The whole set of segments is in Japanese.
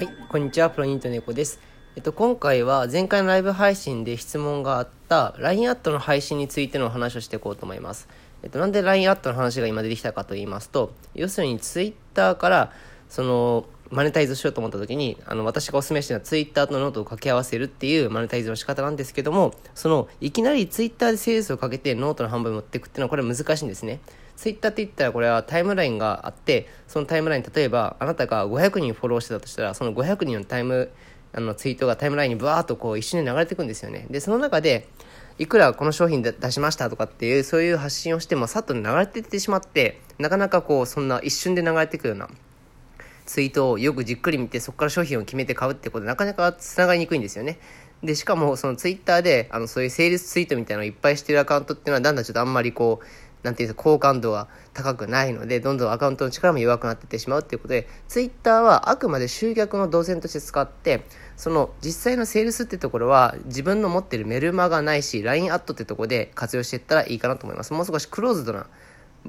はいこんにちは、プロニントネコです。えっと、今回は前回のライブ配信で質問があった LINE アットの配信についてのお話をしていこうと思います。えっと、なんで LINE アットの話が今出てきたかと言いますと、要するに Twitter から、その、マネタイズしようと思った時に、あの、私がお勧めしているのは Twitter とノートを掛け合わせるっていうマネタイズの仕方なんですけども、その、いきなり Twitter でセールスをかけてノートの販売を持っていくっていうのはこれ難しいんですね。ツイッターって言ったらこれはタイムラインがあってそのタイムライン例えばあなたが500人フォローしてたとしたらその500人のタイムあのツイートがタイムラインにブワーっとこう一瞬で流れていくんですよね。でその中でいくらこの商品で出しましたとかっていうそういう発信をしてもさっと流れていってしまってなかなかこうそんな一瞬で流れていくようなツイートをよくじっくり見てそこから商品を決めて買うってことなかなかつながりにくいんですよね。でしかもそのツイッターであのそういうセールスツイートみたいなのをいっぱいしてるアカウントっていうのはだんだんちょっとあんまりこうなんていう好感度が高くないので、どんどんアカウントの力も弱くなっていってしまうということで、ツイッターはあくまで集客の動線として使って、その実際のセールスってところは自分の持ってるメルマがないし、LINE アットってところで活用していったらいいかなと思います。もう少しクローズドな、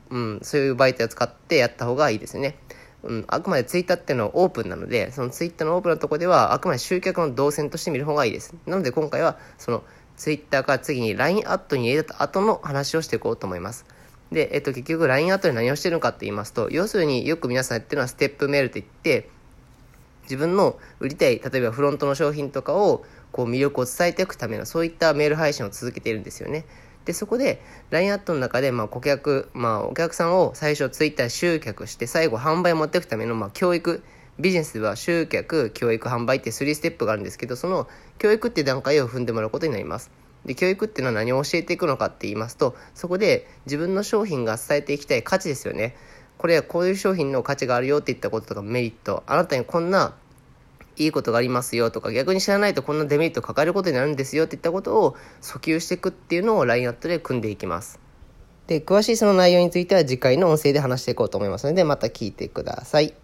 うん、そういう媒体を使ってやった方がいいですね。うん、あくまでツイッターっていうのはオープンなので、そのツイッターのオープンなところでは、あくまで集客の動線として見る方がいいです。なので今回は、そのツイッターから次に LINE アットに入れた後の話をしていこうと思います。で、えっと、結局 LINE アートで何をしてるのかって言いますと、要するによく皆さんやってるのはステップメールといって、自分の売りたい、例えばフロントの商品とかを、こう魅力を伝えていくための、そういったメール配信を続けているんですよね。で、そこで、LINE アットの中で、まあ、顧客、まあ、お客さんを最初ツイッター集客して、最後販売を持っていくための、まあ、教育、ビジネスでは集客、教育、販売って3ステップがあるんですけど、その教育って段階を踏んでもらうことになります。で、教育っていうのは何を教えていくのかって言いますと、そこで自分の商品が伝えていきたい価値ですよね。これはこういう商品の価値があるよって言ったこととかメリット、あなたにこんないいことがありますよとか、逆に知らないとこんなデメリットを抱えることになるんですよっていったことを訴求していくっていうのを LINE アットで組んでいきます。で、詳しいその内容については次回の音声で話していこうと思いますので、また聞いてください。